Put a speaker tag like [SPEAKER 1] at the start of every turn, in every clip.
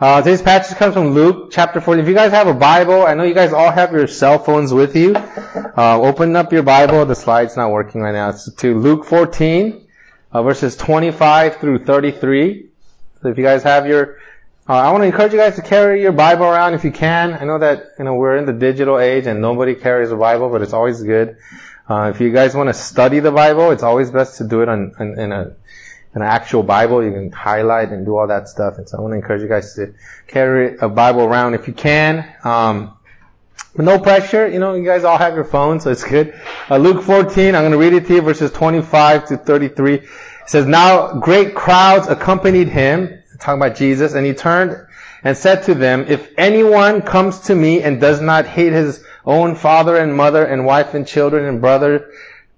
[SPEAKER 1] Uh, today's passage comes from Luke chapter 14. If you guys have a Bible, I know you guys all have your cell phones with you. Uh, open up your Bible. The slide's not working right now. It's to Luke 14, uh, verses 25 through 33. So if you guys have your, uh, I want to encourage you guys to carry your Bible around if you can. I know that, you know, we're in the digital age and nobody carries a Bible, but it's always good. Uh, if you guys want to study the Bible, it's always best to do it on, in, in a an actual Bible. You can highlight and do all that stuff. And so I want to encourage you guys to carry a Bible around if you can. Um, but no pressure. You know, you guys all have your phones, so it's good. Uh, Luke 14, I'm going to read it to you, verses 25 to 33. It says, Now great crowds accompanied him, talking about Jesus, and he turned and said to them, If anyone comes to me and does not hate his own father and mother and wife and children and brother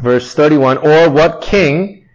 [SPEAKER 1] verse 31, or what king,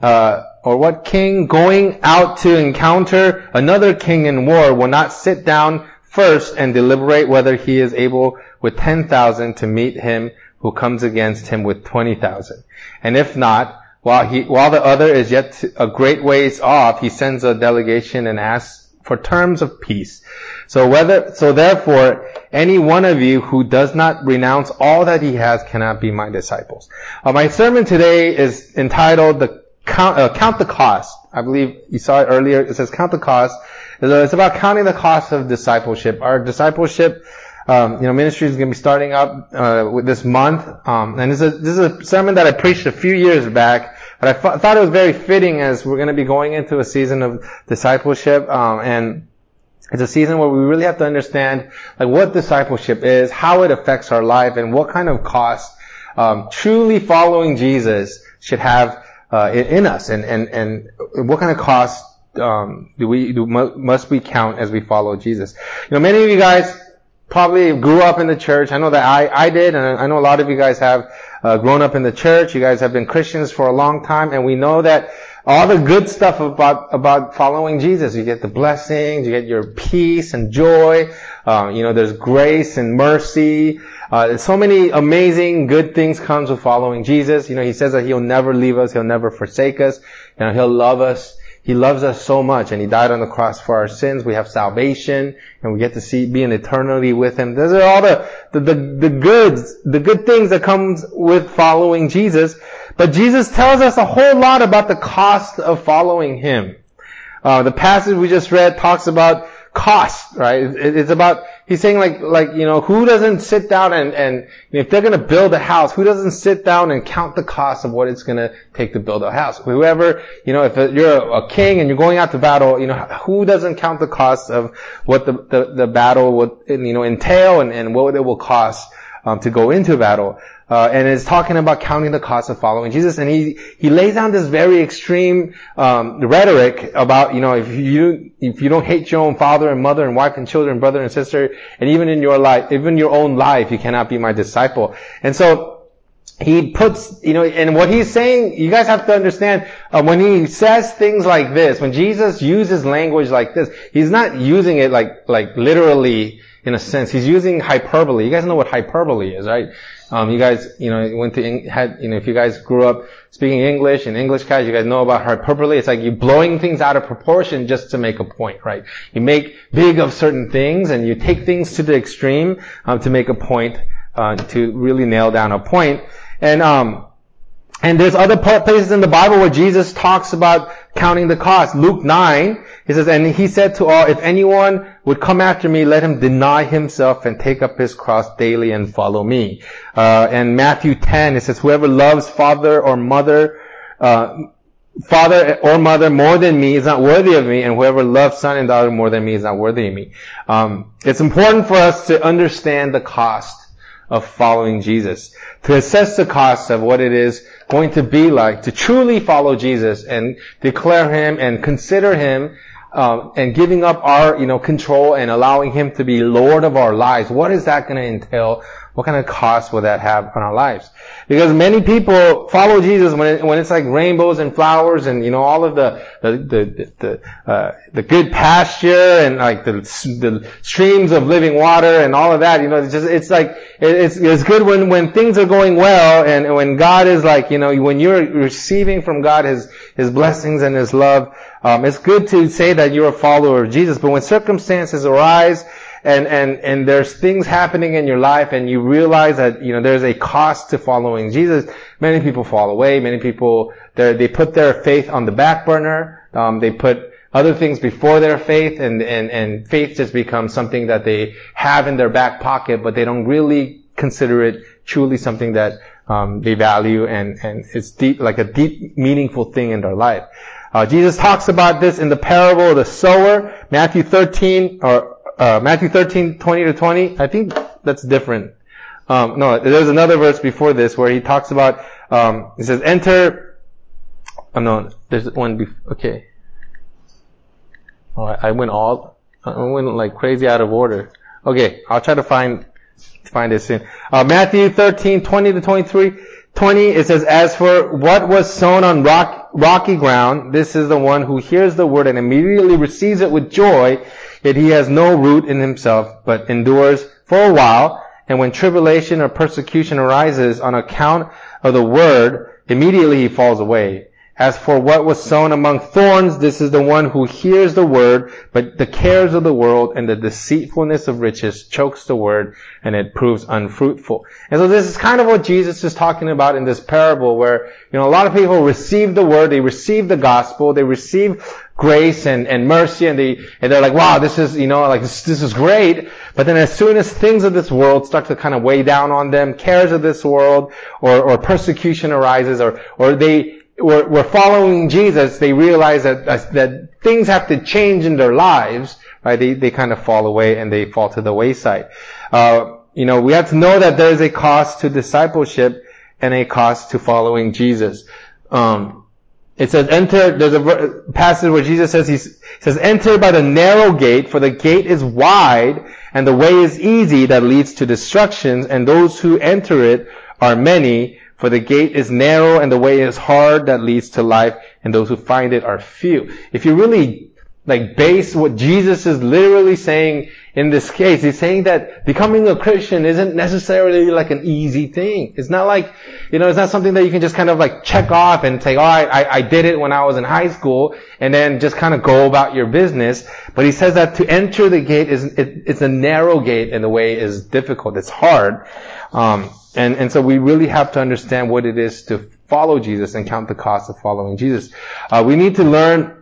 [SPEAKER 1] uh, or what king going out to encounter another king in war will not sit down first and deliberate whether he is able with 10,000 to meet him who comes against him with 20,000. And if not, while he, while the other is yet a great ways off, he sends a delegation and asks for terms of peace. So whether, so therefore, any one of you who does not renounce all that he has cannot be my disciples. Uh, my sermon today is entitled the count, uh, count the cost. I believe you saw it earlier. It says count the cost. It's about counting the cost of discipleship. Our discipleship, um, you know, ministry is going to be starting up uh, this month, um, and this is, a, this is a sermon that I preached a few years back. But I f- thought it was very fitting as we're going to be going into a season of discipleship, um, and it's a season where we really have to understand like what discipleship is, how it affects our life, and what kind of cost um, truly following Jesus should have uh, in, us, and and and what kind of cost um, do we do must we count as we follow Jesus? You know, many of you guys probably grew up in the church. I know that I, I did, and I know a lot of you guys have uh, grown up in the church. You guys have been Christians for a long time, and we know that all the good stuff about about following Jesus. You get the blessings, you get your peace and joy. Uh, you know, there's grace and mercy. Uh, so many amazing good things comes with following Jesus. You know, He says that He'll never leave us, He'll never forsake us. You know, He'll love us he loves us so much and He died on the cross for our sins. We have salvation and we get to see, be in eternity with Him. Those are all the, the, the, the goods, the good things that comes with following Jesus. But Jesus tells us a whole lot about the cost of following Him. Uh, the passage we just read talks about cost, right? It's about, he's saying like, like, you know, who doesn't sit down and, and if they're gonna build a house, who doesn't sit down and count the cost of what it's gonna take to build a house? Whoever, you know, if you're a king and you're going out to battle, you know, who doesn't count the cost of what the, the, the battle would, you know, entail and, and what it will cost, um, to go into battle? Uh, and is talking about counting the cost of following Jesus. And he he lays down this very extreme um, rhetoric about you know if you if you don't hate your own father and mother and wife and children, brother and sister, and even in your life, even your own life, you cannot be my disciple. And so. He puts, you know, and what he's saying, you guys have to understand, uh, when he says things like this, when Jesus uses language like this, he's not using it like, like literally in a sense. He's using hyperbole. You guys know what hyperbole is, right? Um, you guys, you know, went to, had, you know, if you guys grew up speaking English in English class, you guys know about hyperbole. It's like you're blowing things out of proportion just to make a point, right? You make big of certain things and you take things to the extreme, um, to make a point, uh, to really nail down a point. And, um, and there's other places in the Bible where Jesus talks about counting the cost. Luke 9, he says, and he said to all, if anyone would come after me, let him deny himself and take up his cross daily and follow me. Uh, and Matthew 10, it says, whoever loves father or mother, uh, father or mother more than me is not worthy of me, and whoever loves son and daughter more than me is not worthy of me. Um, it's important for us to understand the cost of following Jesus, to assess the cost of what it is going to be like to truly follow Jesus and declare Him and consider Him um, and giving up our, you know, control and allowing Him to be Lord of our lives, what is that going to entail? What kind of cost will that have on our lives? Because many people follow Jesus when it, when it's like rainbows and flowers and you know all of the the the the, uh, the good pasture and like the the streams of living water and all of that. You know, it's just it's like it's it's good when when things are going well and when God is like you know when you're receiving from God His His blessings and His love. Um, it's good to say that you're a follower of Jesus, but when circumstances arise and, and, and there's things happening in your life and you realize that, you know, there's a cost to following Jesus, many people fall away. Many people, they put their faith on the back burner. Um, they put other things before their faith and, and, and faith just becomes something that they have in their back pocket, but they don't really consider it truly something that um, they value and, and it's deep, like a deep, meaningful thing in their life. Uh, Jesus talks about this in the parable of the sower, Matthew 13, or uh, Matthew 13, 20 to 20. I think that's different. Um, no, there's another verse before this where he talks about, um, he says, enter, oh no, there's one, before, okay. Oh, I, I went all, I went like crazy out of order. Okay, I'll try to find, find this soon. Uh, Matthew 13, 20 to 23. 20, it says, As for what was sown on rock, rocky ground, this is the one who hears the word and immediately receives it with joy, Yet he has no root in himself, but endures for a while, and when tribulation or persecution arises on account of the word, immediately he falls away. As for what was sown among thorns, this is the one who hears the word, but the cares of the world and the deceitfulness of riches chokes the word, and it proves unfruitful. And so this is kind of what Jesus is talking about in this parable, where, you know, a lot of people receive the word, they receive the gospel, they receive grace and, and mercy, and they, and they're like, wow, this is, you know, like, this, this is great. But then as soon as things of this world start to kind of weigh down on them, cares of this world, or, or persecution arises, or, or they, were, were following Jesus, they realize that, that things have to change in their lives, right? They, they kind of fall away and they fall to the wayside. Uh, you know, we have to know that there is a cost to discipleship and a cost to following Jesus. Um, it says, enter, there's a passage where Jesus says, he says, enter by the narrow gate, for the gate is wide, and the way is easy that leads to destruction, and those who enter it are many, for the gate is narrow and the way is hard that leads to life, and those who find it are few. If you really like base what Jesus is literally saying in this case, he's saying that becoming a Christian isn't necessarily like an easy thing. It's not like, you know, it's not something that you can just kind of like check off and say, alright, I, I did it when I was in high school, and then just kind of go about your business. But he says that to enter the gate is, it, it's a narrow gate and the way is difficult. It's hard. Um, and, and so we really have to understand what it is to follow Jesus and count the cost of following Jesus. Uh, we need to learn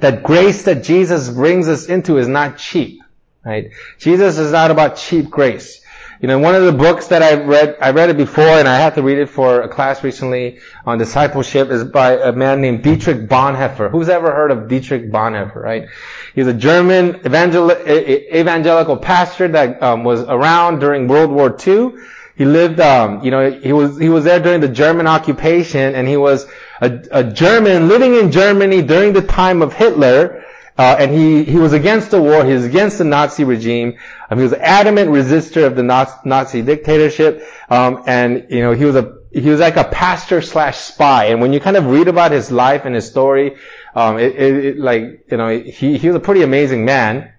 [SPEAKER 1] that grace that Jesus brings us into is not cheap, right? Jesus is not about cheap grace. You know, one of the books that I've read, I read it before and I had to read it for a class recently on discipleship is by a man named Dietrich Bonhoeffer. Who's ever heard of Dietrich Bonhoeffer, right? He's a German evangel- evangelical pastor that um, was around during World War II he lived, um, you know, he was he was there during the German occupation, and he was a, a German living in Germany during the time of Hitler. Uh, and he, he was against the war. He was against the Nazi regime. Um, he was an adamant resistor of the Nazi dictatorship. Um, and you know he was a he was like a pastor slash spy. And when you kind of read about his life and his story, um, it, it, it, like you know he he was a pretty amazing man.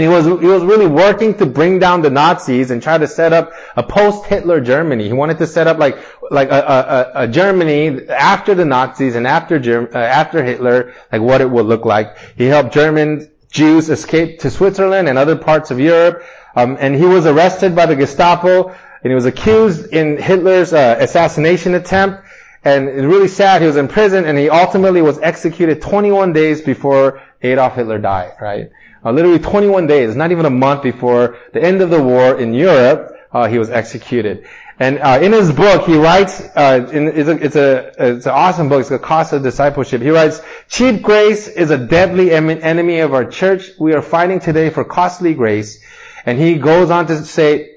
[SPEAKER 1] And he was, he was really working to bring down the Nazis and try to set up a post-Hitler Germany. He wanted to set up like, like a, a, a Germany after the Nazis and after, Germ, uh, after Hitler, like what it would look like. He helped German Jews escape to Switzerland and other parts of Europe. Um, and he was arrested by the Gestapo and he was accused in Hitler's uh, assassination attempt. And it's really sad. He was in prison and he ultimately was executed 21 days before Adolf Hitler died, right? Uh, literally 21 days, not even a month before the end of the war in Europe, uh, he was executed. And uh, in his book, he writes, uh, in, it's, a, it's, a, it's an awesome book, it's the Cost of Discipleship. He writes, cheap grace is a deadly enemy of our church. We are fighting today for costly grace. And he goes on to say,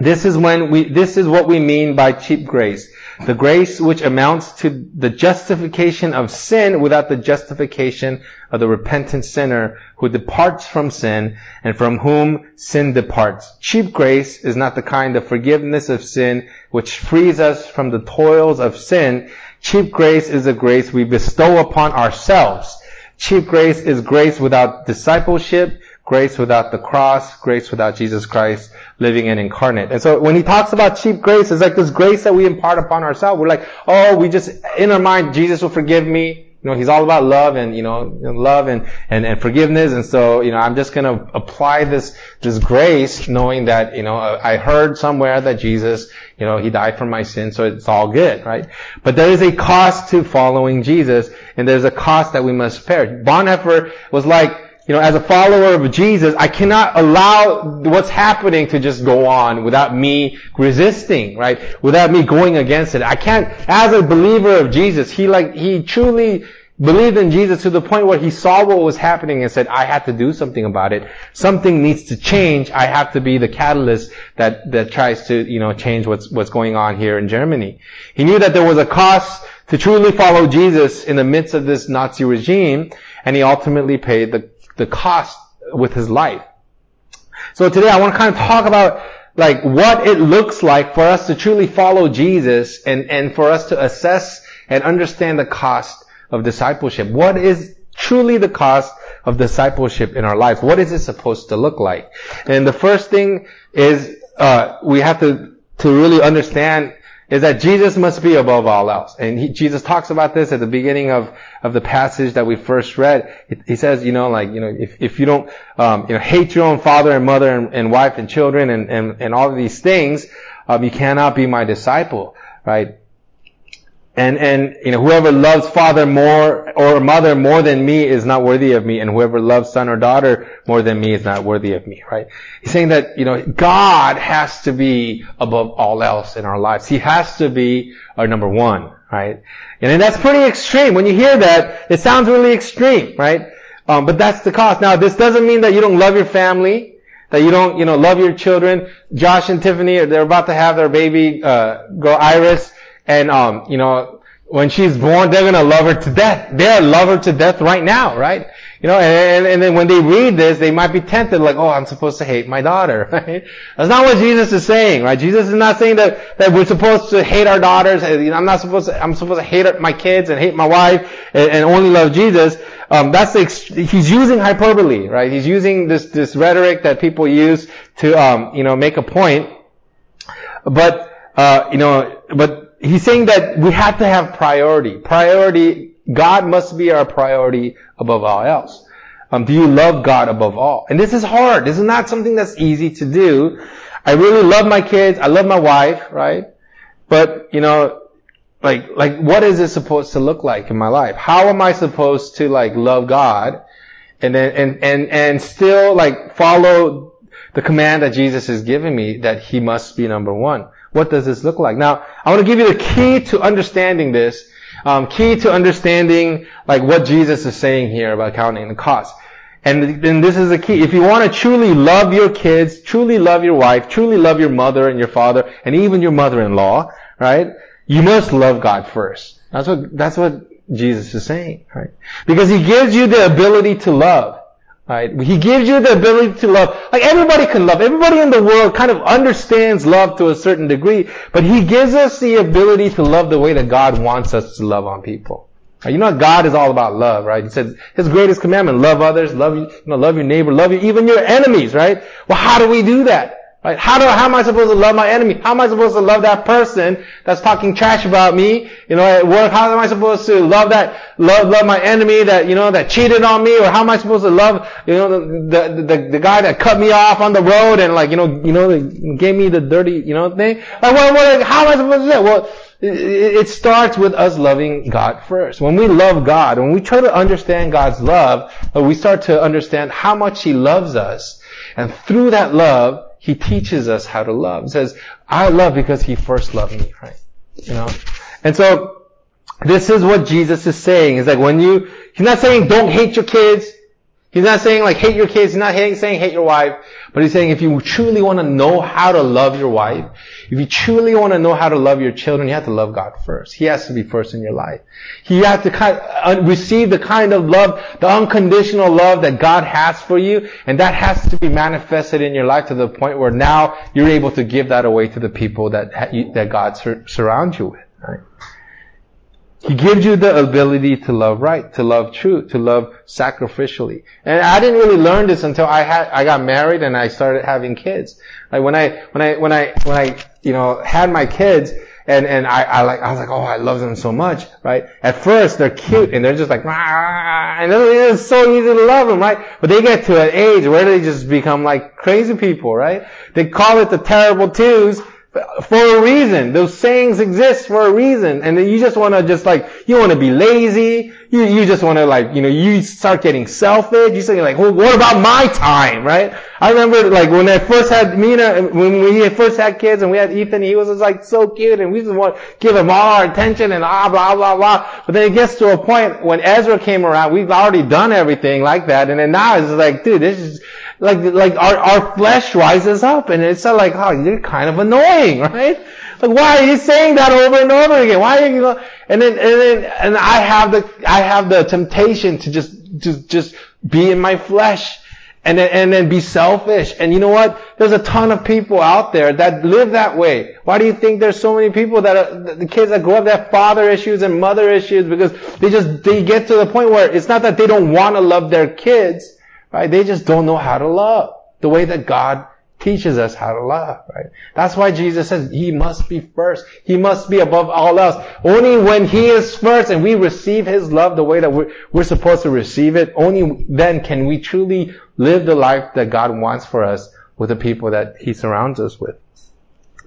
[SPEAKER 1] this is when we, this is what we mean by cheap grace. The grace which amounts to the justification of sin without the justification of the repentant sinner who departs from sin and from whom sin departs. Cheap grace is not the kind of forgiveness of sin which frees us from the toils of sin. Cheap grace is a grace we bestow upon ourselves. Cheap grace is grace without discipleship, grace without the cross, grace without Jesus Christ living and incarnate. And so when he talks about cheap grace, it's like this grace that we impart upon ourselves. We're like, oh, we just, in our mind, Jesus will forgive me. You know, he's all about love and, you know, love and, and, and forgiveness. And so, you know, I'm just going to apply this, this grace knowing that, you know, uh, I heard somewhere that Jesus, you know, he died for my sins, so it's all good, right? But there is a cost to following Jesus and there's a cost that we must bear. Bonhoeffer was like, you know, as a follower of Jesus, I cannot allow what's happening to just go on without me resisting, right? Without me going against it. I can't, as a believer of Jesus, he like, he truly believed in Jesus to the point where he saw what was happening and said, I have to do something about it. Something needs to change. I have to be the catalyst that, that tries to, you know, change what's, what's going on here in Germany. He knew that there was a cost to truly follow Jesus in the midst of this Nazi regime, and he ultimately paid the the cost with his life. So today I want to kind of talk about like what it looks like for us to truly follow Jesus and, and for us to assess and understand the cost of discipleship. What is truly the cost of discipleship in our lives? What is it supposed to look like? And the first thing is uh, we have to to really understand is that Jesus must be above all else. And he, Jesus talks about this at the beginning of, of the passage that we first read. He, he says, you know, like, you know, if, if you don't, um, you know, hate your own father and mother and, and wife and children and, and, and all of these things, um, you cannot be my disciple, right? And, and, you know, whoever loves father more or mother more than me is not worthy of me, and whoever loves son or daughter more than me is not worthy of me, right? He's saying that, you know, God has to be above all else in our lives. He has to be our number one, right? And that's pretty extreme. When you hear that, it sounds really extreme, right? Um, but that's the cost. Now, this doesn't mean that you don't love your family, that you don't, you know, love your children. Josh and Tiffany, they're about to have their baby, uh, girl Iris. And, um, you know, when she's born, they're gonna love her to death. They're love her to death right now, right? You know, and, and then when they read this, they might be tempted like, oh, I'm supposed to hate my daughter, right? That's not what Jesus is saying, right? Jesus is not saying that, that we're supposed to hate our daughters. I'm not supposed to, I'm supposed to hate my kids and hate my wife and, and only love Jesus. Um, that's the, he's using hyperbole, right? He's using this, this rhetoric that people use to, um, you know, make a point. But, uh, you know, but he's saying that we have to have priority. Priority, God must be our priority above all else. Um, do you love God above all? And this is hard. This is not something that's easy to do. I really love my kids. I love my wife, right? But, you know, like, like, what is it supposed to look like in my life? How am I supposed to, like, love God and then, and, and, and still, like, follow the command that Jesus has given me that He must be number one? What does this look like? Now, I want to give you the key to understanding this, um, key to understanding like what Jesus is saying here about counting the cost. And, then this is the key. If you want to truly love your kids, truly love your wife, truly love your mother and your father, and even your mother-in-law, right? You must love God first. That's what, that's what Jesus is saying, right? Because He gives you the ability to love. Right? He gives you the ability to love. Like everybody can love. Everybody in the world kind of understands love to a certain degree, but He gives us the ability to love the way that God wants us to love on people. You know, God is all about love, right? He says His greatest commandment, love others, love you, you know, love your neighbor, love you, even your enemies, right? Well, how do we do that? Right? How do, how am I supposed to love my enemy? How am I supposed to love that person that's talking trash about me? You know, at work, how am I supposed to love that, love, love my enemy that, you know, that cheated on me? Or how am I supposed to love, you know, the, the, the, the guy that cut me off on the road and like, you know, you know, gave me the dirty, you know, thing? Like, what, what, how am I supposed to do that? Well, it starts with us loving God first. When we love God, when we try to understand God's love, uh, we start to understand how much He loves us. And through that love, he teaches us how to love. He says, I love because He first loved me, right? You know? And so, this is what Jesus is saying. Is like when you, He's not saying don't hate your kids. He's not saying like hate your kids. He's not saying hate your wife. But he's saying if you truly want to know how to love your wife, if you truly want to know how to love your children, you have to love God first. He has to be first in your life. You have to kind of uh, receive the kind of love, the unconditional love that God has for you, and that has to be manifested in your life to the point where now you're able to give that away to the people that that God sur- surrounds you with. Right? He gives you the ability to love right, to love true, to love sacrificially. And I didn't really learn this until I had, I got married and I started having kids. Like when I, when I, when I, when I, you know, had my kids and, and I, I like, I was like, oh, I love them so much, right? At first they're cute and they're just like, ah, and it's so easy to love them, right? But they get to an age where they just become like crazy people, right? They call it the terrible twos for a reason. Those sayings exist for a reason. And then you just want to just like, you want to be lazy. You, you just want to like, you know, you start getting selfish. You say like, well, what about my time, right? I remember like when I first had Mina, uh, when we first had kids and we had Ethan, he was just like so cute and we just want to give him all our attention and blah, blah, blah, blah. But then it gets to a point when Ezra came around, we've already done everything like that. And then now it's like, dude, this is, like, like our, our flesh rises up and it's like, oh, you're kind of annoying, right? Like, why are you saying that over and over again? Why are you, and then, and then, and I have the, I have the temptation to just, just, just be in my flesh and then, and then be selfish. And you know what? There's a ton of people out there that live that way. Why do you think there's so many people that are, the kids that grow up that have father issues and mother issues because they just, they get to the point where it's not that they don't want to love their kids, Right? They just don't know how to love the way that God teaches us how to love, right? That's why Jesus says He must be first. He must be above all else. Only when He is first and we receive His love the way that we're, we're supposed to receive it, only then can we truly live the life that God wants for us with the people that He surrounds us with.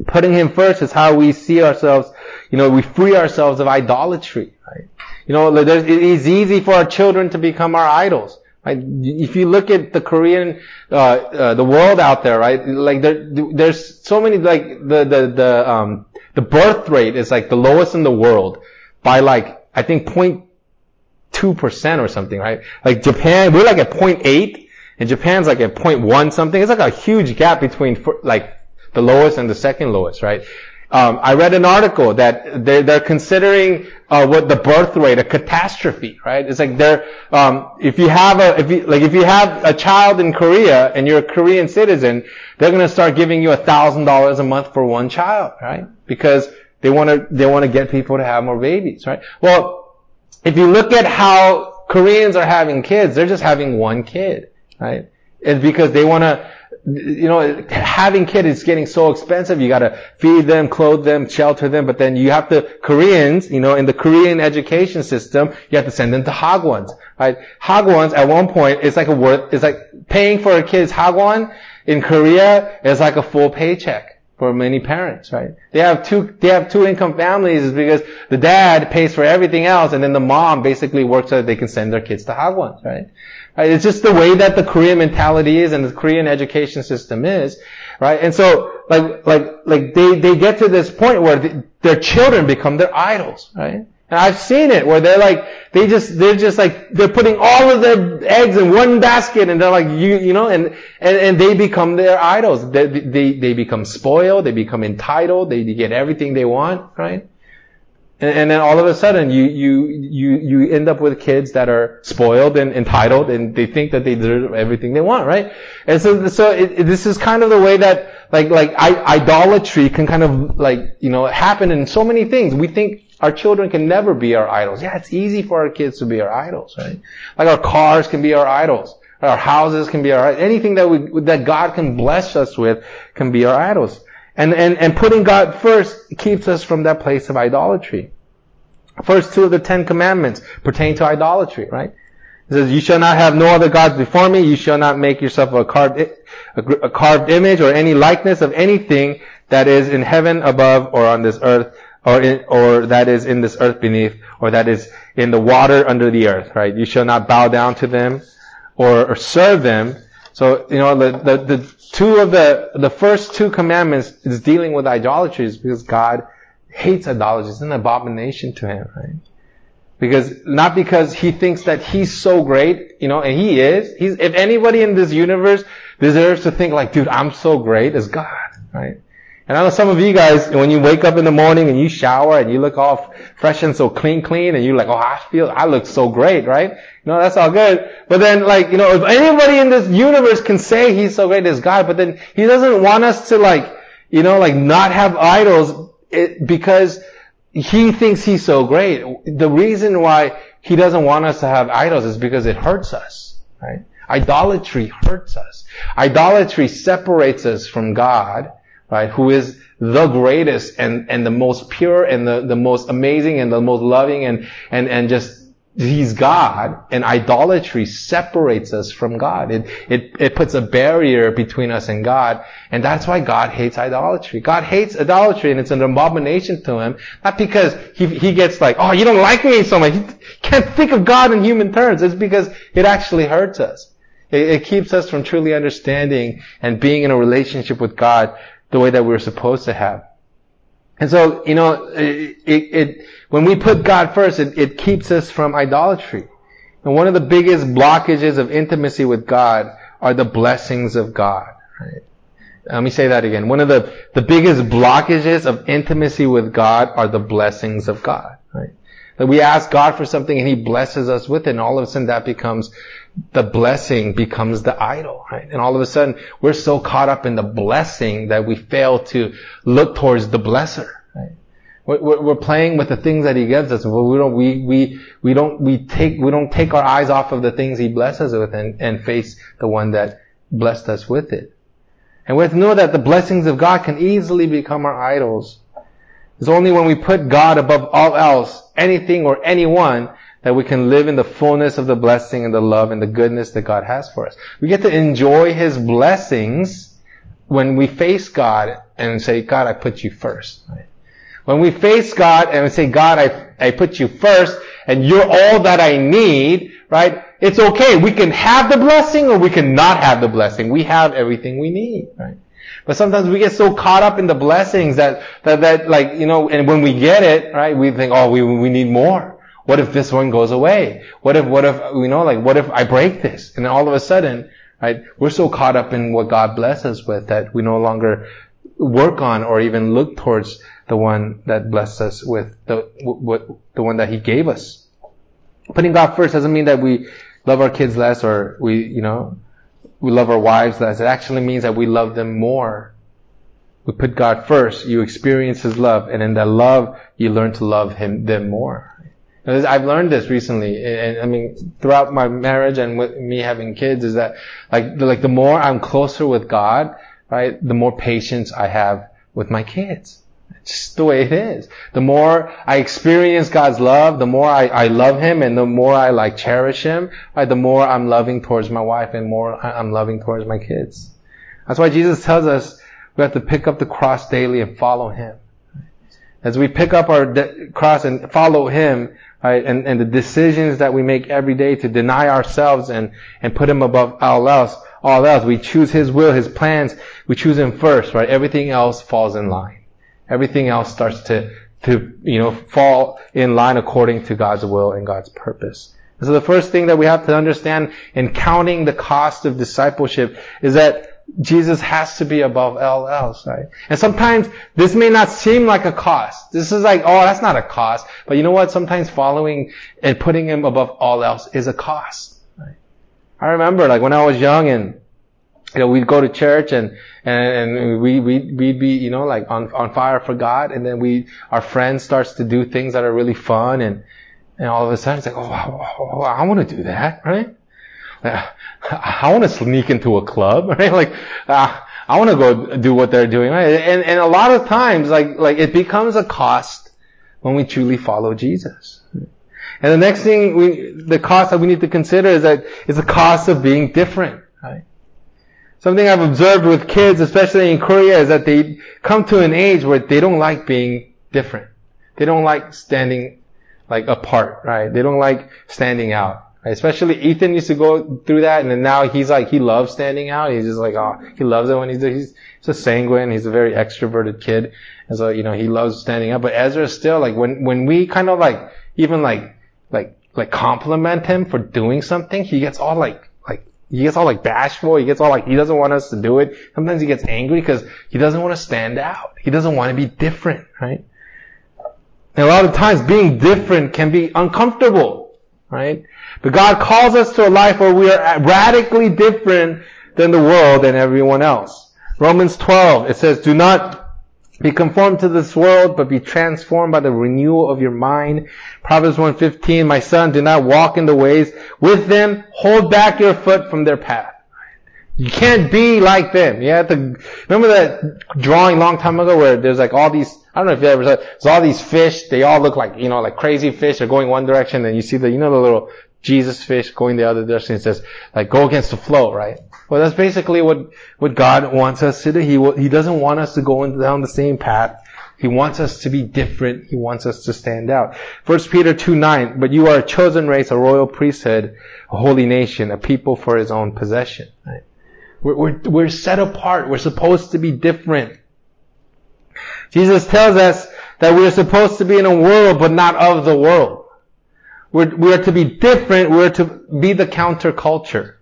[SPEAKER 1] Putting Him first is how we see ourselves, you know, we free ourselves of idolatry, right? You know, it's easy for our children to become our idols. Right? If you look at the Korean, uh, uh, the world out there, right? Like there, there's so many, like the, the, the, um, the birth rate is like the lowest in the world by like, I think 0.2% or something, right? Like Japan, we're like at 0.8 and Japan's like at 0.1 something. It's like a huge gap between like the lowest and the second lowest, right? Um, I read an article that they're, they're considering uh, what the birth rate a catastrophe, right? It's like they're um, if you have a if you like if you have a child in Korea and you're a Korean citizen, they're going to start giving you a thousand dollars a month for one child, right? Because they want to they want to get people to have more babies, right? Well, if you look at how Koreans are having kids, they're just having one kid, right? It's because they want to you know, having kids is getting so expensive. You gotta feed them, clothe them, shelter them, but then you have to, Koreans, you know, in the Korean education system, you have to send them to hagwons, right? Hagwons at one point, it's like a worth, it's like paying for a kid's hagwon in Korea is like a full paycheck for many parents, right? They have two, they have two income families because the dad pays for everything else and then the mom basically works so that they can send their kids to hagwons, right? Right? It's just the way that the Korean mentality is and the Korean education system is, right? And so, like, like, like they, they get to this point where the, their children become their idols, right? And I've seen it where they're like, they just, they're just like, they're putting all of their eggs in one basket and they're like, you, you know, and, and, and they become their idols. They, they, they become spoiled, they become entitled, they get everything they want, right? And, and, then all of a sudden you, you, you, you end up with kids that are spoiled and entitled and they think that they deserve everything they want, right? And so, so it, it, this is kind of the way that, like, like, I, idolatry can kind of, like, you know, happen in so many things. We think our children can never be our idols. Yeah, it's easy for our kids to be our idols, right? Like our cars can be our idols. Our houses can be our, anything that we, that God can bless us with can be our idols. And, and, and putting God first keeps us from that place of idolatry. First two of the Ten Commandments pertain to idolatry, right? It says, you shall not have no other gods before me. You shall not make yourself a carved, a carved image or any likeness of anything that is in heaven above or on this earth or in, or that is in this earth beneath or that is in the water under the earth, right? You shall not bow down to them or, or serve them. So, you know, the, the, the two of the, the first two commandments is dealing with idolatry because God hates idolatry. It's an abomination to him, right? Because, not because he thinks that he's so great, you know, and he is. He's, if anybody in this universe deserves to think like, dude, I'm so great, it's God, right? And I know some of you guys, when you wake up in the morning and you shower and you look all fresh and so clean, clean, and you're like, oh, I feel, I look so great, right? No, that's all good. But then, like, you know, if anybody in this universe can say he's so great as God, but then he doesn't want us to like, you know, like not have idols it, because he thinks he's so great. The reason why he doesn't want us to have idols is because it hurts us, right? Idolatry hurts us. Idolatry separates us from God, right? Who is the greatest and, and the most pure and the, the most amazing and the most loving and, and, and just He's God, and idolatry separates us from God. It, it, it puts a barrier between us and God, and that's why God hates idolatry. God hates idolatry, and it's an abomination to Him, not because He, he gets like, oh, you don't like me so much. He can't think of God in human terms. It's because it actually hurts us. It, it keeps us from truly understanding and being in a relationship with God the way that we're supposed to have. And so, you know, it, it, when we put God first, it, it keeps us from idolatry. And one of the biggest blockages of intimacy with God are the blessings of God. Right? Let me say that again. One of the, the biggest blockages of intimacy with God are the blessings of God. That we ask God for something and He blesses us with it, and all of a sudden that becomes the blessing becomes the idol, right? And all of a sudden, we're so caught up in the blessing that we fail to look towards the blesser? We're playing with the things that He gives us. We don't, we, we, we don't, we take, we don't take our eyes off of the things He blesses us with and, and face the one that blessed us with it. And we have to know that the blessings of God can easily become our idols. It's only when we put God above all else, anything or anyone, that we can live in the fullness of the blessing and the love and the goodness that God has for us. We get to enjoy His blessings when we face God and say, God, I put you first. Right? When we face God and we say, God, I, I put you first and you're all that I need, right? It's okay. We can have the blessing or we can not have the blessing. We have everything we need, right? But sometimes we get so caught up in the blessings that, that, that like, you know, and when we get it, right, we think, oh, we, we need more. What if this one goes away? What if, what if, you know, like, what if I break this? And then all of a sudden, right, we're so caught up in what God blesses us with that we no longer work on or even look towards the one that blessed us with the, what, the one that He gave us. Putting God first doesn't mean that we love our kids less or we, you know, we love our wives less. It actually means that we love them more. We put God first, you experience His love, and in that love, you learn to love Him, them more. I've learned this recently, and I mean, throughout my marriage and with me having kids, is that like, like the more I'm closer with God, right, the more patience I have with my kids. Just the way it is. The more I experience God's love, the more I, I love Him, and the more I like cherish Him, right, the more I'm loving towards my wife, and more I'm loving towards my kids. That's why Jesus tells us we have to pick up the cross daily and follow Him. As we pick up our de- cross and follow Him, right? And, and the decisions that we make every day to deny ourselves and, and put Him above all else, all else. We choose His will, His plans. We choose Him first, right? Everything else falls in line. Everything else starts to, to, you know, fall in line according to God's will and God's purpose. And so the first thing that we have to understand in counting the cost of discipleship is that Jesus has to be above all else, right? And sometimes this may not seem like a cost. This is like, oh, that's not a cost. But you know what? Sometimes following and putting him above all else is a cost. Right? I remember like when I was young and you know, we'd go to church and, and, we, we, we'd be, you know, like on, on fire for God. And then we, our friend starts to do things that are really fun. And, and all of a sudden it's like, oh, I, I want to do that, right? I want to sneak into a club, right? Like, uh, I want to go do what they're doing, right? And, and a lot of times, like, like it becomes a cost when we truly follow Jesus. And the next thing we, the cost that we need to consider is that it's the cost of being different? Something I've observed with kids, especially in Korea, is that they come to an age where they don't like being different. They don't like standing like apart, right? They don't like standing out. Right? Especially Ethan used to go through that, and then now he's like he loves standing out. He's just like oh, he loves it when he's he's, he's a sanguine. He's a very extroverted kid, and so you know he loves standing up. But Ezra still like when when we kind of like even like like, like compliment him for doing something, he gets all like, he gets all like bashful. He gets all like, he doesn't want us to do it. Sometimes he gets angry because he doesn't want to stand out. He doesn't want to be different, right? And a lot of times being different can be uncomfortable, right? But God calls us to a life where we are radically different than the world and everyone else. Romans 12, it says, do not be conformed to this world, but be transformed by the renewal of your mind. Proverbs 115, my son, do not walk in the ways with them. Hold back your foot from their path. You can't be like them. You have to, remember that drawing long time ago where there's like all these, I don't know if you ever saw, there's all these fish, they all look like, you know, like crazy fish, they're going one direction, and you see the, you know, the little Jesus fish going the other direction, it says, like, go against the flow, right? Well, that's basically what, what God wants us to do. He, he doesn't want us to go down the same path. He wants us to be different. He wants us to stand out. 1 Peter 2 9, but you are a chosen race, a royal priesthood, a holy nation, a people for his own possession. Right? We're, we're, we're set apart. We're supposed to be different. Jesus tells us that we're supposed to be in a world, but not of the world. We're, we are to be different. We're to be the counterculture.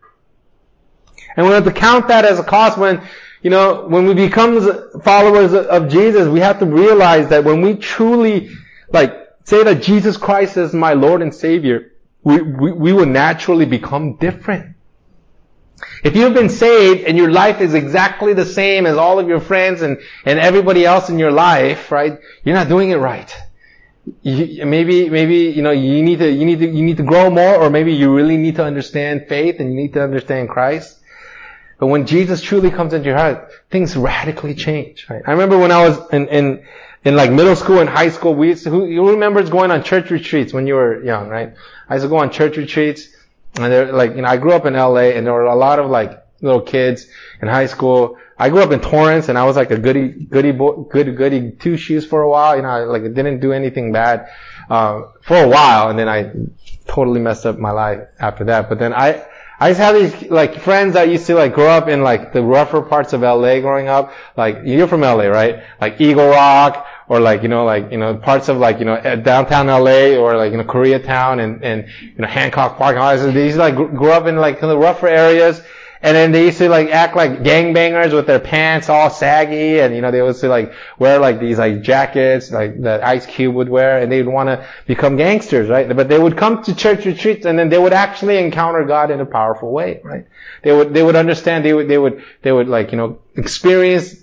[SPEAKER 1] And we have to count that as a cost when, you know, when we become followers of Jesus, we have to realize that when we truly, like, say that Jesus Christ is my Lord and Savior, we, we, we will naturally become different. If you've been saved and your life is exactly the same as all of your friends and, and everybody else in your life, right? You're not doing it right. You, maybe, maybe, you know, you need to, you need to, you need to grow more or maybe you really need to understand faith and you need to understand Christ. But when Jesus truly comes into your heart, things radically change, right? I remember when I was in, in, in like middle school and high school, we used to, who, you remember going on church retreats when you were young, right? I used to go on church retreats and they're like, you know, I grew up in LA and there were a lot of like little kids in high school. I grew up in Torrance and I was like a goody, goody, boy, good, goody two shoes for a while. You know, I, like didn't do anything bad, uh, for a while and then I totally messed up my life after that. But then I, I just have these like friends that used to like grow up in like the rougher parts of LA growing up. Like you're from LA, right? Like Eagle Rock or like you know like you know parts of like you know eh, downtown LA or like you know Koreatown and and you know Hancock Park. And all this. They like grew up in like in the rougher areas and then they used to like act like gangbangers with their pants all saggy and you know, they used to like wear like these like jackets like that Ice Cube would wear and they'd want to become gangsters, right? But they would come to church retreats and then they would actually encounter God in a powerful way, right? They would, they would understand, they would, they would, they would like, you know, experience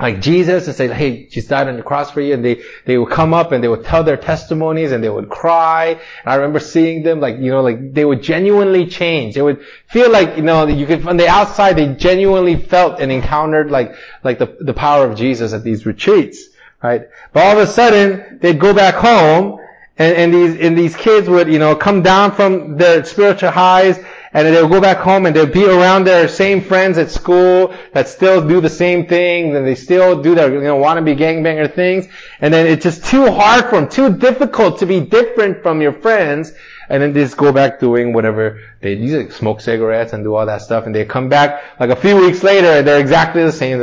[SPEAKER 1] like Jesus and say, hey, Jesus died on the cross for you. And they, they would come up and they would tell their testimonies and they would cry. And I remember seeing them like, you know, like they would genuinely change. They would feel like, you know, you could, from the outside, they genuinely felt and encountered like, like the, the power of Jesus at these retreats, right? But all of a sudden, they'd go back home and, and these, and these kids would, you know, come down from their spiritual highs and they'll go back home and they'll be around their same friends at school that still do the same thing, and they still do their, you know, wannabe gangbanger things, and then it's just too hard for them, too difficult to be different from your friends, and then they just go back doing whatever they do, smoke cigarettes and do all that stuff, and they come back like a few weeks later and they're exactly the same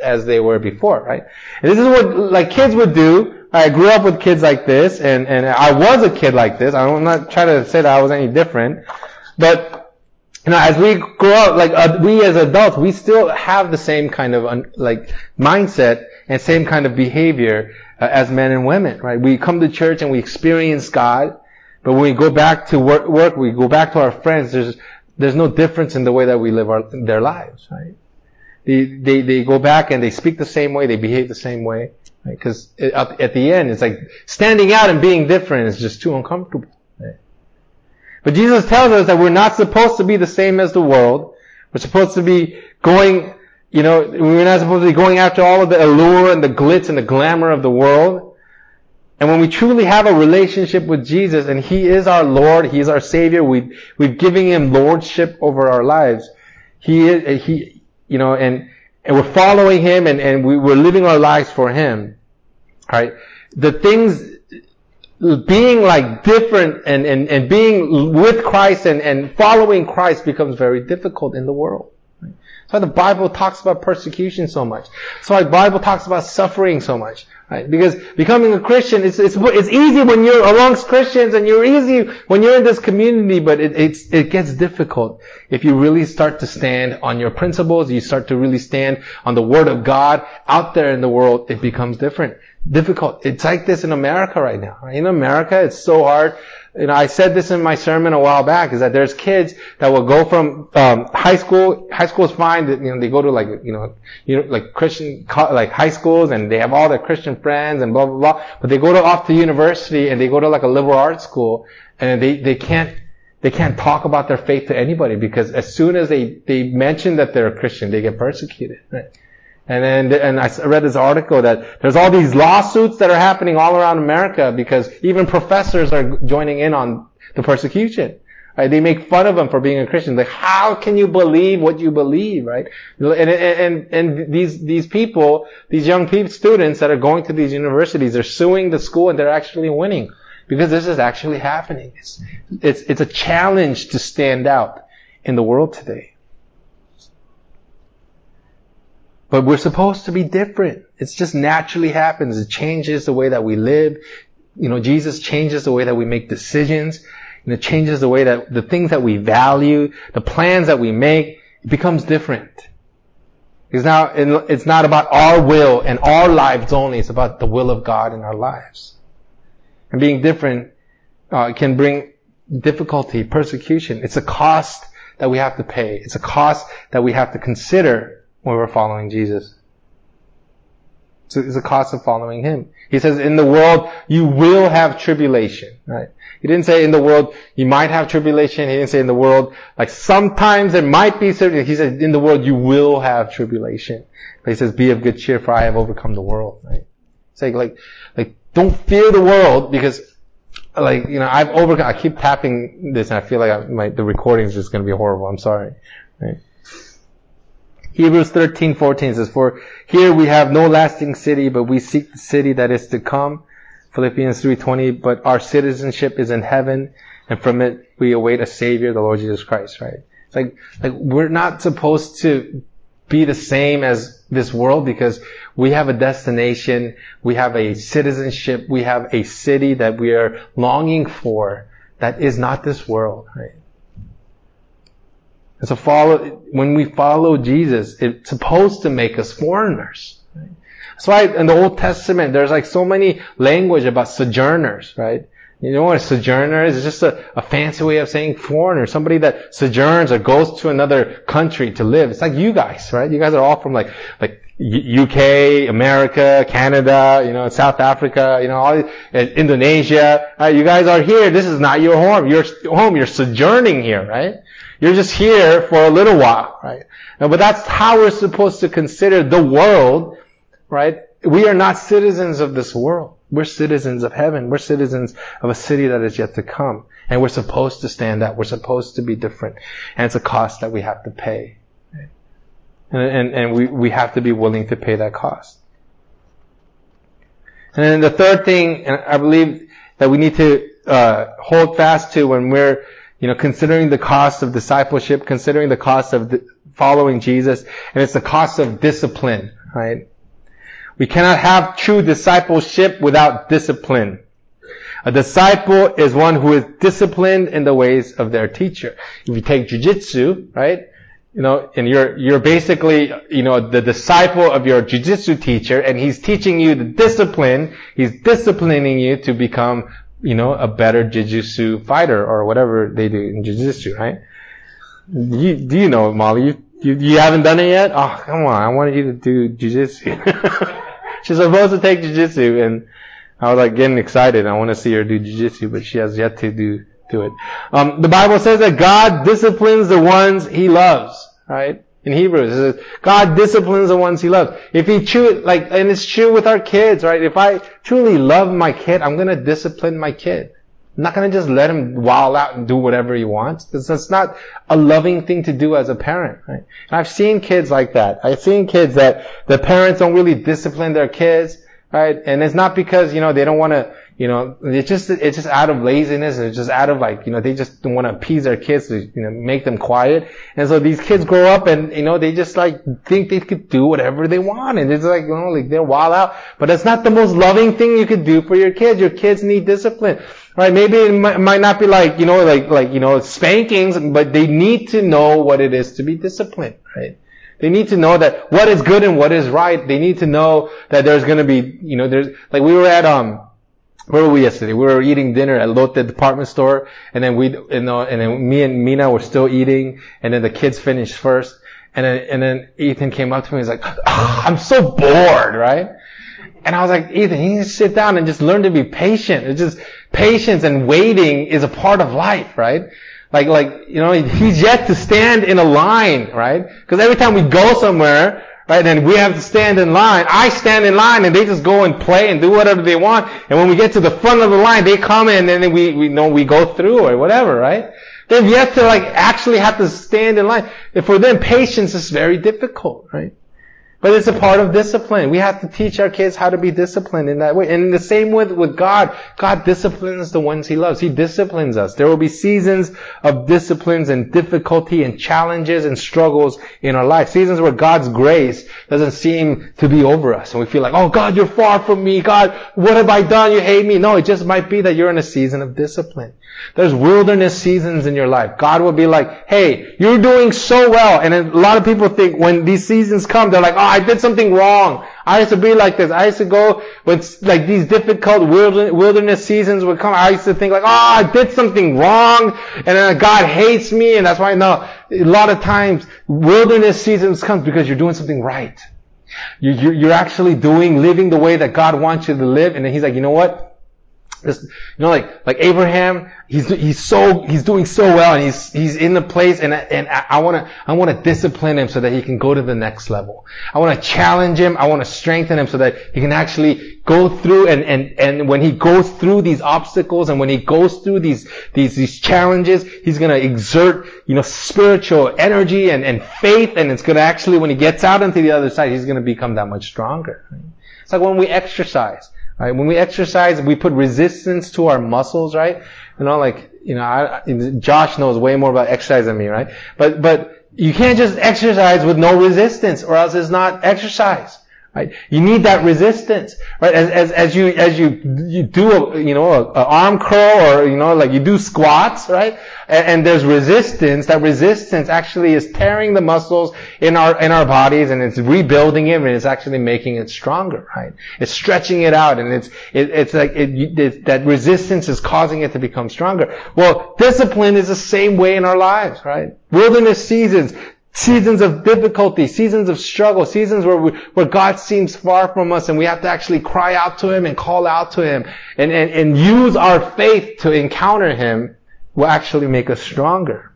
[SPEAKER 1] as they were before, right? And this is what like kids would do. I grew up with kids like this, and and I was a kid like this. I'm not trying to say that I was any different, but you know, as we grow up, like uh, we as adults, we still have the same kind of un, like mindset and same kind of behavior uh, as men and women, right? We come to church and we experience God, but when we go back to work, work we go back to our friends. There's there's no difference in the way that we live our, their lives, right? They, they they go back and they speak the same way, they behave the same way, right? Because at, at the end, it's like standing out and being different is just too uncomfortable. But Jesus tells us that we're not supposed to be the same as the world. We're supposed to be going, you know, we're not supposed to be going after all of the allure and the glitz and the glamour of the world. And when we truly have a relationship with Jesus and He is our Lord, He is our Savior, we, we've given Him lordship over our lives. He is, He, you know, and, and we're following Him and, and we, we're living our lives for Him. Right? The things being like different and, and, and being with Christ and, and following Christ becomes very difficult in the world. That's why the Bible talks about persecution so much. That's why the Bible talks about suffering so much. Right? Because becoming a Christian, it's, it's, it's easy when you're amongst Christians and you're easy when you're in this community, but it, it's, it gets difficult if you really start to stand on your principles, you start to really stand on the Word of God out there in the world, it becomes different. Difficult. It's like this in America right now. In America, it's so hard you know, I said this in my sermon a while back, is that there's kids that will go from um, high school. High school is fine. You know, they go to like you know, you know, like Christian like high schools, and they have all their Christian friends and blah blah blah. But they go to off to university and they go to like a liberal arts school, and they they can't they can't talk about their faith to anybody because as soon as they they mention that they're a Christian, they get persecuted. Right? And then, and I read this article that there's all these lawsuits that are happening all around America because even professors are joining in on the persecution. Right? They make fun of them for being a Christian. Like, how can you believe what you believe, right? And, and, and these, these people, these young people, students that are going to these universities, they're suing the school and they're actually winning. Because this is actually happening. It's, it's, it's a challenge to stand out in the world today. But we're supposed to be different. It just naturally happens. It changes the way that we live. You know, Jesus changes the way that we make decisions. And it changes the way that the things that we value, the plans that we make, it becomes different. Because now it's not about our will and our lives only. It's about the will of God in our lives. And being different uh, can bring difficulty, persecution. It's a cost that we have to pay. It's a cost that we have to consider when we're following Jesus. So it's a cost of following Him. He says, in the world, you will have tribulation, right? He didn't say in the world, you might have tribulation. He didn't say in the world, like sometimes there might be certain, he said in the world, you will have tribulation. But he says, be of good cheer for I have overcome the world, right? Like, like, like, don't fear the world because like, you know, I've overcome, I keep tapping this and I feel like I, my, the recording is just going to be horrible. I'm sorry, right? Hebrews 13, 14 says, For here we have no lasting city, but we seek the city that is to come. Philippians 3.20, but our citizenship is in heaven, and from it we await a savior, the Lord Jesus Christ, right? It's like, like we're not supposed to be the same as this world because we have a destination, we have a citizenship, we have a city that we are longing for that is not this world, right? So follow, when we follow Jesus, it's supposed to make us foreigners. That's why in the Old Testament, there's like so many language about sojourners, right? You know what a sojourner is? It's just a, a fancy way of saying foreigner. Somebody that sojourns or goes to another country to live. It's like you guys, right? You guys are all from like, like UK, America, Canada, you know, South Africa, you know, all, Indonesia. Right? You guys are here. This is not your home. Your home. You're sojourning here, right? You're just here for a little while, right? But that's how we're supposed to consider the world, right? We are not citizens of this world. We're citizens of heaven. We're citizens of a city that is yet to come. And we're supposed to stand out. We're supposed to be different. And it's a cost that we have to pay. And, and, and we, we have to be willing to pay that cost. And then the third thing, and I believe that we need to uh, hold fast to when we're you know, considering the cost of discipleship, considering the cost of following Jesus, and it's the cost of discipline, right? We cannot have true discipleship without discipline. A disciple is one who is disciplined in the ways of their teacher. If you take jujitsu, right? You know, and you're, you're basically, you know, the disciple of your jujitsu teacher and he's teaching you the discipline, he's disciplining you to become you know, a better jiu-jitsu fighter or whatever they do in jiu-jitsu, right? You, do you know, Molly? You, you, you haven't done it yet? Oh, come on. I wanted you to do jiu-jitsu. She's supposed to take jiu-jitsu and I was like getting excited. I want to see her do jiu-jitsu, but she has yet to do, do it. Um, the Bible says that God disciplines the ones He loves, right? In Hebrews. It says, God disciplines the ones he loves. If he true, like, and it's true with our kids, right? If I truly love my kid, I'm gonna discipline my kid. I'm not gonna just let him wild out and do whatever he wants. That's not a loving thing to do as a parent, right? And I've seen kids like that. I've seen kids that the parents don't really discipline their kids, right? And it's not because, you know, they don't want to, you know, it's just, it's just out of laziness. It's just out of like, you know, they just want to appease their kids to, you know, make them quiet. And so these kids grow up and, you know, they just like think they could do whatever they want. And it's like, you know, like they're wild out. But that's not the most loving thing you could do for your kids. Your kids need discipline. Right? Maybe it might, might not be like, you know, like, like, you know, spankings, but they need to know what it is to be disciplined, right? They need to know that what is good and what is right. They need to know that there's gonna be, you know, there's, like we were at, um, where were we yesterday? We were eating dinner at Lotte department store, and then we, you know, and then me and Mina were still eating, and then the kids finished first, and then, and then Ethan came up to me and was like, oh, I'm so bored, right? And I was like, Ethan, you need to sit down and just learn to be patient. It's just, patience and waiting is a part of life, right? Like, like, you know, he's yet to stand in a line, right? Because every time we go somewhere, right, and we have to stand in line, I stand in line and they just go and play and do whatever they want. And when we get to the front of the line, they come in and then we, we know we go through or whatever, right? They've yet to like actually have to stand in line. And for them, patience is very difficult, right? But it's a part of discipline. We have to teach our kids how to be disciplined in that way. And the same with, with God, God disciplines the ones He loves. He disciplines us. There will be seasons of disciplines and difficulty and challenges and struggles in our life. Seasons where God's grace doesn't seem to be over us. And we feel like, oh God, you're far from me. God, what have I done? You hate me. No, it just might be that you're in a season of discipline. There's wilderness seasons in your life. God will be like, hey, you're doing so well. And a lot of people think when these seasons come, they're like, oh, I did something wrong. I used to be like this. I used to go when like these difficult wilderness seasons would come. I used to think like, oh, I did something wrong, and then God hates me, and that's why no. A lot of times wilderness seasons comes because you're doing something right. You, you're actually doing, living the way that God wants you to live, and then He's like, you know what? This, you know, like, like Abraham, he's, he's so, he's doing so well and he's, he's in the place and, and I wanna, I wanna discipline him so that he can go to the next level. I wanna challenge him. I wanna strengthen him so that he can actually go through and, and, and when he goes through these obstacles and when he goes through these, these, these challenges, he's gonna exert, you know, spiritual energy and, and faith and it's gonna actually, when he gets out into the other side, he's gonna become that much stronger. It's like when we exercise. Right? When we exercise, we put resistance to our muscles, right? You know, like, you know, I, Josh knows way more about exercise than me, right? But, but you can't just exercise with no resistance or else it's not exercise. Right? You need that resistance, right? As, as, as you, as you, you do a, you know, a, a arm curl or, you know, like you do squats, right? And, and, there's resistance. That resistance actually is tearing the muscles in our, in our bodies and it's rebuilding it and it's actually making it stronger, right? It's stretching it out and it's, it, it's like, it, it, that resistance is causing it to become stronger. Well, discipline is the same way in our lives, right? Wilderness seasons, Seasons of difficulty, seasons of struggle, seasons where we, where God seems far from us and we have to actually cry out to Him and call out to Him and, and, and use our faith to encounter Him will actually make us stronger.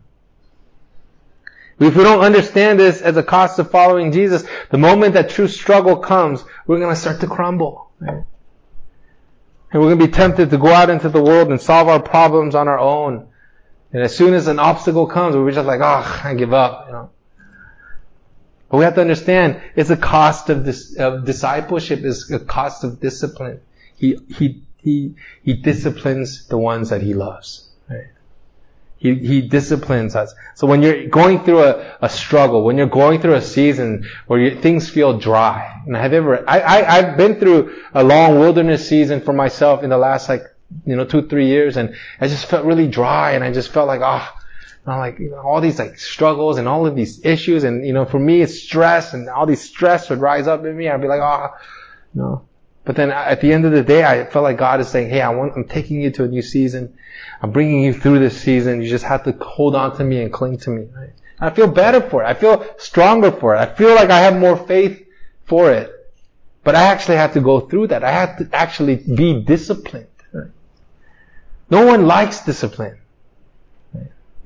[SPEAKER 1] If we don't understand this as a cost of following Jesus, the moment that true struggle comes, we're to start to crumble. Right? And we're to be tempted to go out into the world and solve our problems on our own. And as soon as an obstacle comes, we're just like, oh, I give up. You know? But we have to understand it's a cost of this of discipleship is a cost of discipline. He he he he disciplines the ones that he loves. He he disciplines us. So when you're going through a, a struggle, when you're going through a season where you, things feel dry, and I've ever I, I I've been through a long wilderness season for myself in the last like you know two three years, and I just felt really dry, and I just felt like ah. Oh, know, like you know, all these like struggles and all of these issues, and you know, for me it's stress, and all these stress would rise up in me. I'd be like, oh, no. But then at the end of the day, I felt like God is saying, hey, I want, I'm taking you to a new season. I'm bringing you through this season. You just have to hold on to me and cling to me. Right? I feel better for it. I feel stronger for it. I feel like I have more faith for it. But I actually have to go through that. I have to actually be disciplined. Right? No one likes discipline.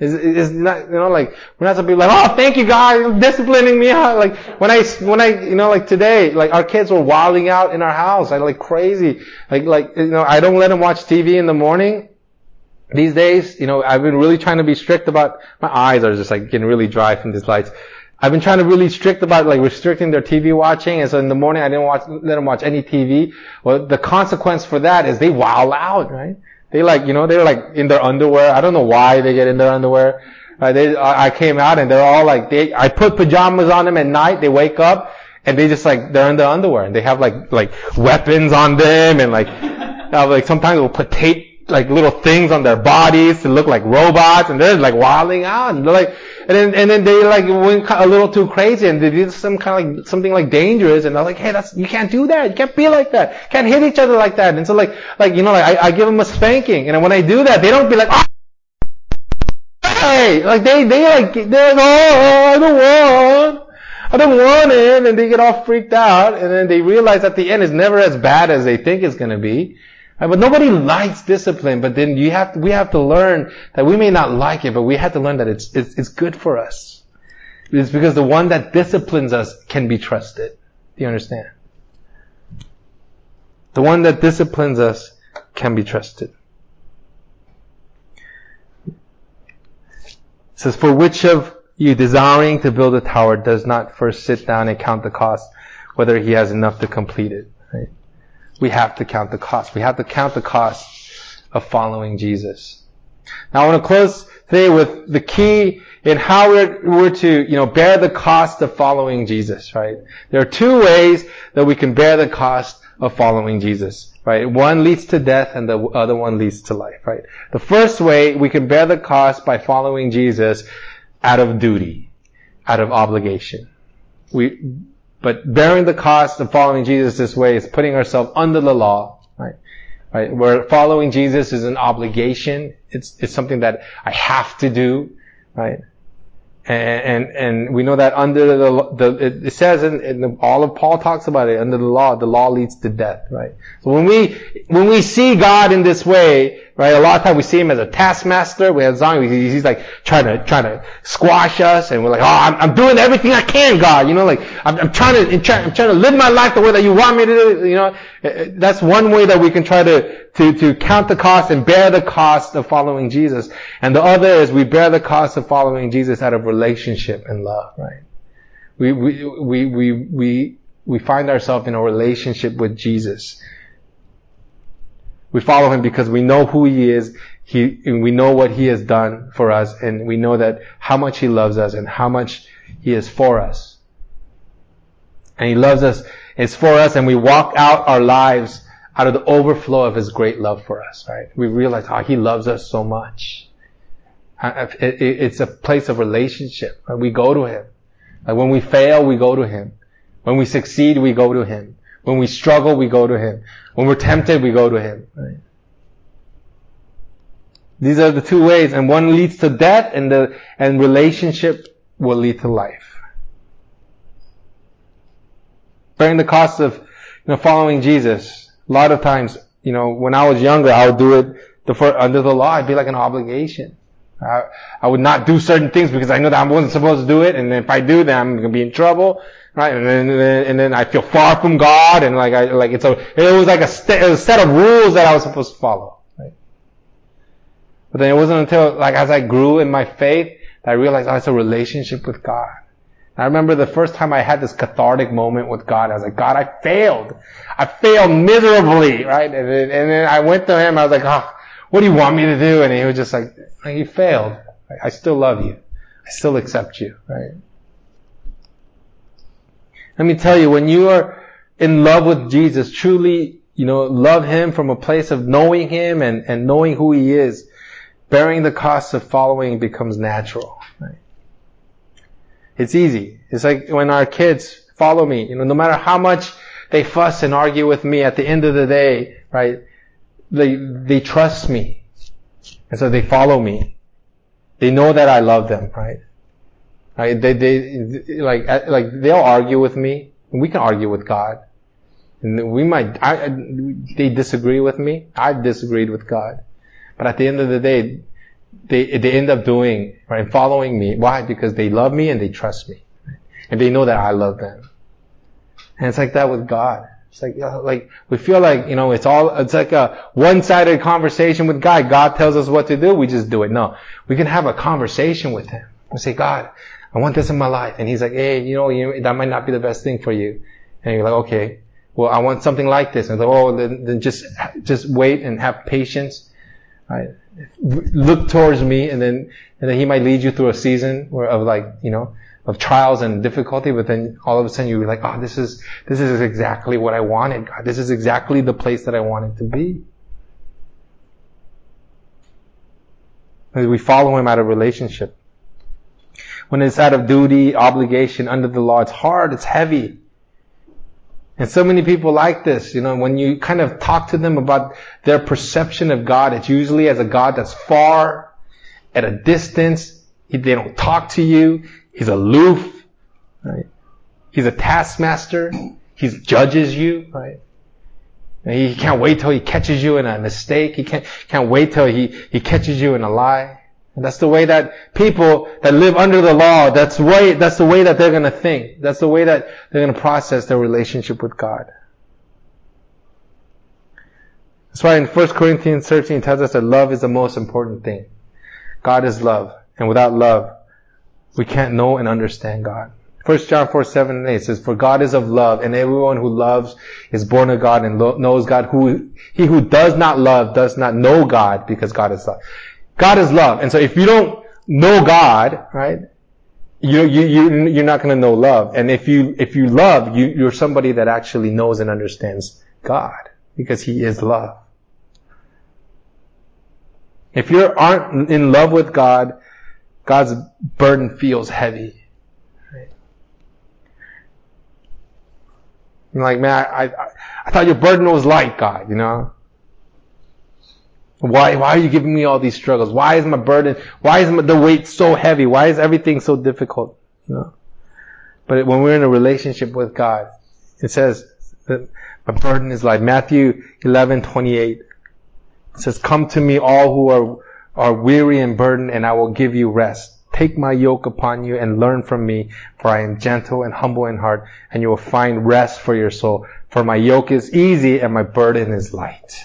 [SPEAKER 1] It's, it's not, you know, like, we're not supposed to be like, oh, thank you God, you're disciplining me out. Like, when I, when I, you know, like today, like our kids were wilding out in our house. I like crazy. Like, like, you know, I don't let them watch TV in the morning. These days, you know, I've been really trying to be strict about, my eyes are just like getting really dry from these lights. I've been trying to really strict about like restricting their TV watching, and so in the morning I didn't watch, let them watch any TV. Well, the consequence for that is they wow out, right? They like, you know, they're like in their underwear. I don't know why they get in their underwear. Uh, they, I came out and they're all like, they, I put pajamas on them at night. They wake up and they just like, they're in their underwear and they have like, like weapons on them and like, uh, like sometimes we'll put tape like little things on their bodies to look like robots and they're like wilding out and they're like and then and then they like went a little too crazy and they did some kind of like something like dangerous and they're like hey that's you can't do that. You can't be like that. Can't hit each other like that. And so like like you know like I, I give them a spanking and when I do that they don't be like oh, hey like they they like they're like oh I don't want I don't want it and they get all freaked out and then they realize at the end it's never as bad as they think it's gonna be but nobody likes discipline, but then you have we have to learn that we may not like it, but we have to learn that it's, it's, it's good for us. It's because the one that disciplines us can be trusted. Do you understand? The one that disciplines us can be trusted. It says, for which of you desiring to build a tower does not first sit down and count the cost, whether he has enough to complete it? We have to count the cost. We have to count the cost of following Jesus. Now I want to close today with the key in how we're, we're to, you know, bear the cost of following Jesus, right? There are two ways that we can bear the cost of following Jesus, right? One leads to death and the other one leads to life, right? The first way we can bear the cost by following Jesus out of duty, out of obligation. We, but bearing the cost of following Jesus this way is putting ourselves under the law, right? Right? Where following Jesus is an obligation. It's, it's something that I have to do, right? And, and, and we know that under the, the it, says in, in all of Paul talks about it, under the law, the law leads to death, right? So when we, when we see God in this way, right, a lot of times we see Him as a taskmaster, we have Zion, he's like trying to, trying to squash us, and we're like, oh, I'm, I'm doing everything I can, God, you know, like, I'm, I'm trying to, I'm trying, I'm trying to live my life the way that you want me to do, you know, uh, uh, that's one way that we can try to, to, to count the cost and bear the cost of following Jesus. And the other is we bear the cost of following Jesus out of relationship and love, right? We, we, we, we, we, we find ourselves in a relationship with Jesus. We follow him because we know who he is. He, we know what he has done for us and we know that how much he loves us and how much he is for us. And he loves us, it's for us and we walk out our lives out of the overflow of His great love for us, right? We realize how He loves us so much. It's a place of relationship. Right? We go to Him. Like when we fail, we go to Him. When we succeed, we go to Him. When we struggle, we go to Him. When we're tempted, we go to Him. Right? These are the two ways, and one leads to death, and the and relationship will lead to life. Bearing the cost of you know, following Jesus, a lot of times, you know, when I was younger, I would do it the, under the law. It'd be like an obligation. I, I would not do certain things because I know that I wasn't supposed to do it, and if I do, then I'm gonna be in trouble, right? And then, and then, and then I feel far from God, and like I, like it's a, it was like a, st- a set of rules that I was supposed to follow, right? But then it wasn't until, like, as I grew in my faith, that I realized, oh, it's a relationship with God. I remember the first time I had this cathartic moment with God. I was like, God, I failed. I failed miserably, right? And then, and then I went to him. I was like, oh, what do you want me to do? And he was just like, you failed. I still love you. I still accept you, right? Let me tell you, when you are in love with Jesus, truly, you know, love Him from a place of knowing Him and, and knowing who He is, bearing the cost of following becomes natural, right? It's easy. It's like when our kids follow me, you know, no matter how much they fuss and argue with me at the end of the day, right? They, they trust me. And so they follow me. They know that I love them, right? Right? They, they, like, uh, like, they'll argue with me. We can argue with God. And we might, I, they disagree with me. I disagreed with God. But at the end of the day, they, they end up doing, right, following me. Why? Because they love me and they trust me. And they know that I love them. And it's like that with God. It's like, like, we feel like, you know, it's all, it's like a one-sided conversation with God. God tells us what to do, we just do it. No. We can have a conversation with Him. We say, God, I want this in my life. And he's like, hey, you know, you, that might not be the best thing for you. And you're like, okay, well, I want something like this. And like, oh, then, then just, just wait and have patience. Right? Look towards me and then, and then he might lead you through a season where, of like, you know, of trials and difficulty, but then all of a sudden you're like, oh, this is, this is exactly what I wanted, God. This is exactly the place that I wanted to be. We follow him out of relationship. When it's out of duty, obligation, under the law, it's hard, it's heavy. And so many people like this, you know, when you kind of talk to them about their perception of God, it's usually as a God that's far, at a distance, they don't talk to you, He's aloof, right? He's a taskmaster. He judges you, right? He can't wait till he catches you in a mistake. He can't, can't wait till he, he catches you in a lie. And that's the way that people that live under the law, that's way, that's the way that they're gonna think. That's the way that they're gonna process their relationship with God. That's why in 1 Corinthians 13 it tells us that love is the most important thing. God is love. And without love, we can't know and understand God. 1 John 4, 7 and 8 says, For God is of love, and everyone who loves is born of God and lo- knows God. Who, he who does not love does not know God because God is love. God is love. And so if you don't know God, right, you, you, you, you're not going to know love. And if you, if you love, you, you're somebody that actually knows and understands God because He is love. If you aren't in love with God, God's burden feels heavy. Right? You're like, man, I, I, I thought your burden was light, God, you know? Why, why are you giving me all these struggles? Why is my burden, why is my, the weight so heavy? Why is everything so difficult? You know? But when we're in a relationship with God, it says that my burden is light. Matthew 11, 28. It says, come to me all who are are weary and burdened, and I will give you rest. Take my yoke upon you and learn from me, for I am gentle and humble in heart, and you will find rest for your soul. For my yoke is easy and my burden is light.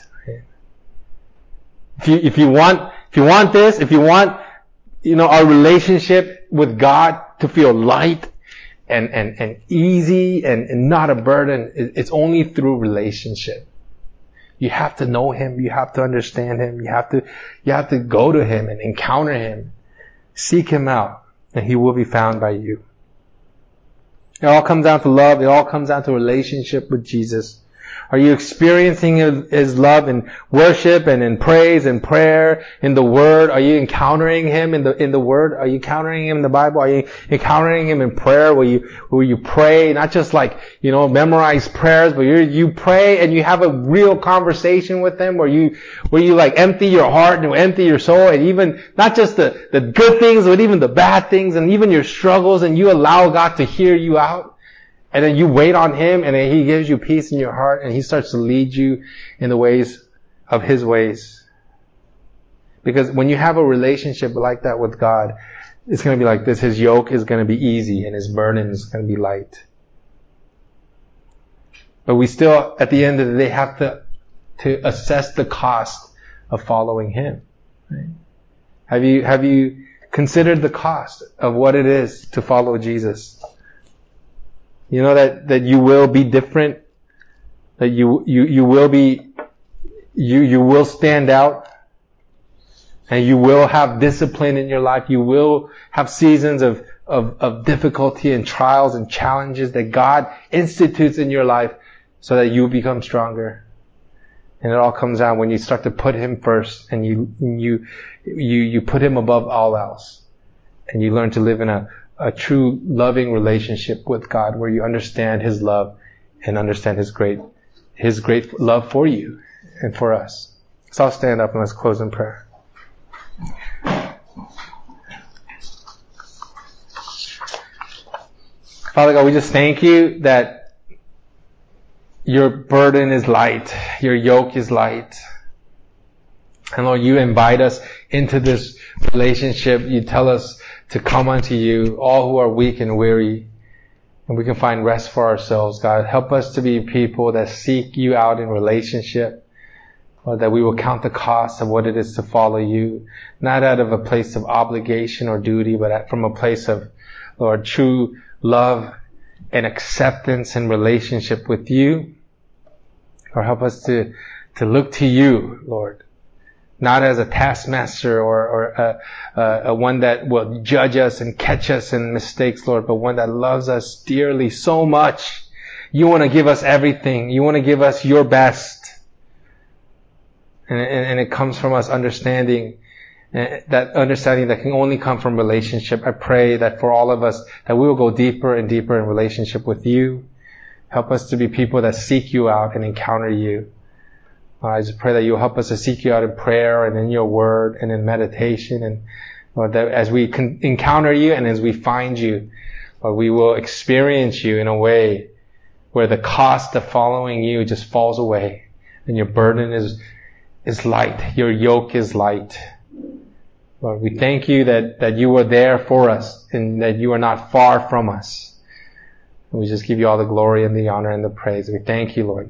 [SPEAKER 1] If you, if you want, if you want this, if you want, you know, our relationship with God to feel light and, and, and easy and, and not a burden, it's only through relationship. You have to know Him. You have to understand Him. You have to, you have to go to Him and encounter Him. Seek Him out and He will be found by you. It all comes down to love. It all comes down to relationship with Jesus. Are you experiencing His love in worship and in praise and prayer in the Word? Are you encountering Him in the in the Word? Are you encountering Him in the Bible? Are you encountering Him in prayer? Where you where you pray, not just like you know memorize prayers, but you you pray and you have a real conversation with Him, where you where you like empty your heart and empty your soul, and even not just the the good things, but even the bad things, and even your struggles, and you allow God to hear you out. And then you wait on Him and then He gives you peace in your heart and He starts to lead you in the ways of His ways. Because when you have a relationship like that with God, it's going to be like this. His yoke is going to be easy and His burden is going to be light. But we still, at the end of the day, have to, to assess the cost of following Him. Right? Have you, have you considered the cost of what it is to follow Jesus? You know that, that you will be different, that you, you, you will be, you, you will stand out, and you will have discipline in your life. You will have seasons of, of, of difficulty and trials and challenges that God institutes in your life so that you become stronger. And it all comes out when you start to put Him first and you, you, you, you put Him above all else. And you learn to live in a, a true loving relationship with God where you understand His love and understand His great, His great love for you and for us. So I'll stand up and let's close in prayer. Father God, we just thank you that your burden is light, your yoke is light. And Lord, you invite us into this relationship. You tell us to come unto you, all who are weak and weary, and we can find rest for ourselves, God. Help us to be people that seek you out in relationship, or that we will count the cost of what it is to follow you, not out of a place of obligation or duty, but from a place of, Lord, true love and acceptance and relationship with you. Or help us to, to look to you, Lord. Not as a taskmaster or, or a, a, a one that will judge us and catch us in mistakes, Lord, but one that loves us dearly so much. You want to give us everything. You want to give us your best. And, and, and it comes from us understanding uh, that understanding that can only come from relationship. I pray that for all of us, that we will go deeper and deeper in relationship with you. Help us to be people that seek you out and encounter you. I just pray that you'll help us to seek you out in prayer and in your word and in meditation and Lord, that as we encounter you and as we find you, Lord, we will experience you in a way where the cost of following you just falls away and your burden is, is light. Your yoke is light. Lord, we thank you that, that you are there for us and that you are not far from us. And we just give you all the glory and the honor and the praise. We thank you, Lord.